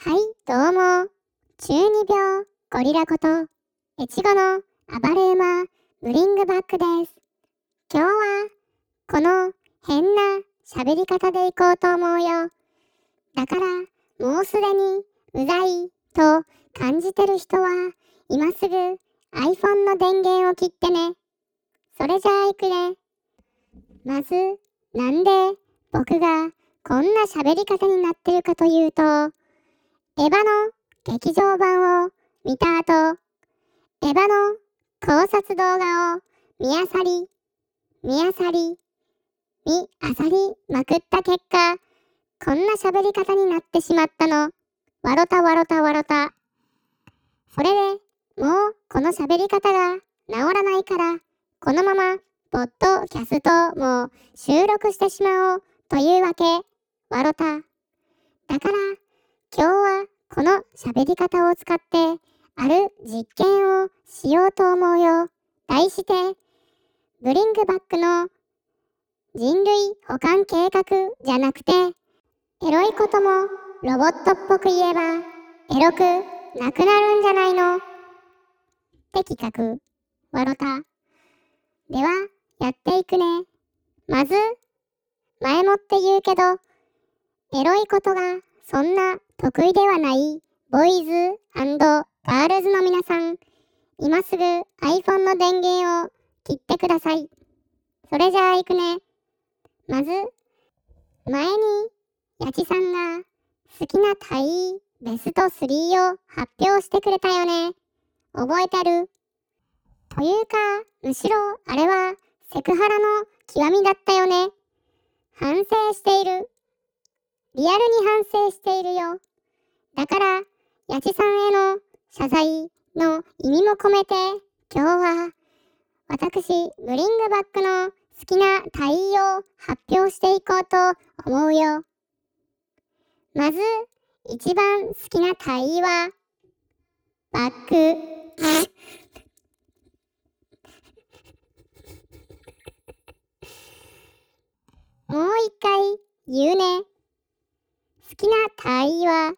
はい、どうも。中二病ゴリラこと、越後の暴れ馬ブリングバックです。今日は、この変な喋り方でいこうと思うよ。だから、もうすでにうざいと感じてる人は、今すぐ iPhone の電源を切ってね。それじゃあ行くね。まず、なんで僕がこんな喋り方になってるかというと、エヴァの劇場版を見た後、エヴァの考察動画を見あさり、見あさり、見あさりまくった結果、こんな喋り方になってしまったの。わろたわろたわろた。それでもうこの喋り方が治らないから、このままポッドキャストも収録してしまおうというわけ。わろた。だから今日はこの喋り方を使ってある実験をしようと思うよ。題してブリングバックの人類保管計画じゃなくてエロいこともロボットっぽく言えばエロくなくなるんじゃないの？って企画。わろた。ではやっていくね。まず前もって言うけどエロいことがそんな得意ではないボイズガールズの皆さん、今すぐ iPhone の電源を切ってください。それじゃあ行くね。まず、前にやちさんが好きなタイベスト3を発表してくれたよね。覚えてる？というか、むしろあれはセクハラの極みだったよね。反省している。リアルに反省しているよ。だから、やちさんへの謝罪の意味も込めて、今日は、私、ブリングバックの好きな隊員を発表していこうと思うよ。まず、一番好きな隊員は、バック。もう一回言うね。好きな隊員は、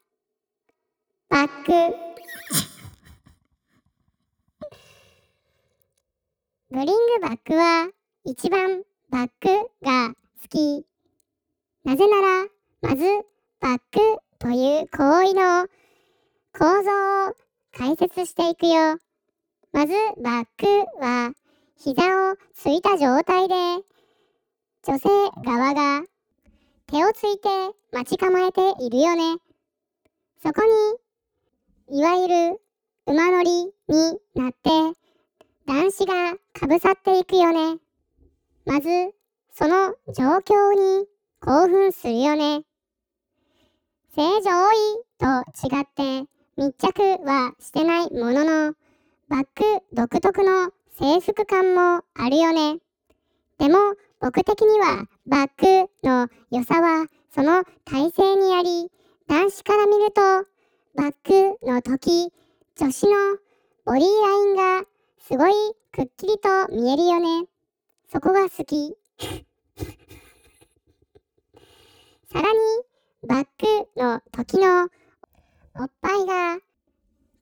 バック。ブリングバックは一番バックが好き。なぜなら、まずバックという行為の構造を解説していくよ。まずバックは膝をついた状態で女性側がをついて待ち構えているよね。そこに、いわゆる馬乗りになって、男子がかぶさっていくよね。まず、その状況に興奮するよね。正常位と違って密着はしてないものの、バック独特の制服感もあるよね。でも、僕的にはバックの良さはその体勢にあり、男子から見るとバックの時、女子のボディラインがすごいくっきりと見えるよね。そこが好き。さらに、バックの時のおっぱいが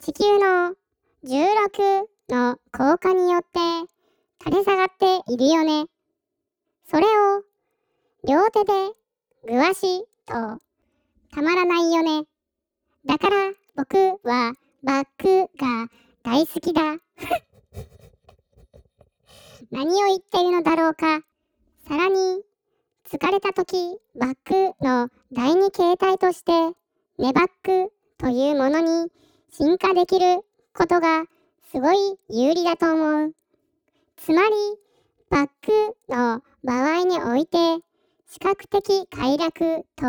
地球の16の効果によって垂れ下がっているよね。それを両手でぐわしとたまらないよね。だから僕はバックが大好きだ。何を言っているのだろうか。さらに疲れた時バックの第二形態としてネバックというものに進化できることがすごい有利だと思う。つまりバックの場合において視覚的快楽と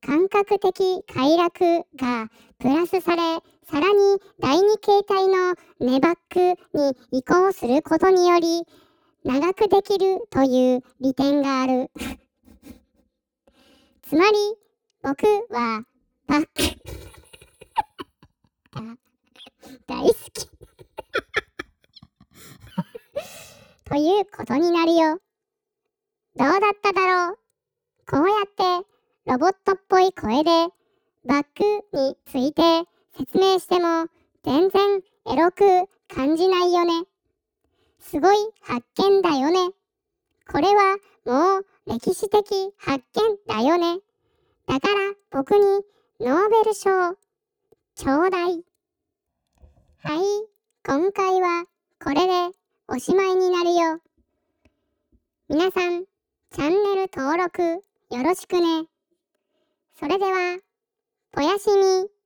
感覚的快楽がプラスされさらに第二形態のネバックに移行することにより長くできるという利点がある。つまり僕はバックが大好きということになるよ。どうだっただろうこうやってロボットっぽい声でバッグについて説明しても全然エロく感じないよね。すごい発見だよね。これはもう歴史的発見だよね。だから僕にノーベル賞ちょうだい。はい、今回はこれでおしまいになるよ。皆さん、チャンネル登録よろしくね。それでは、おやすみ。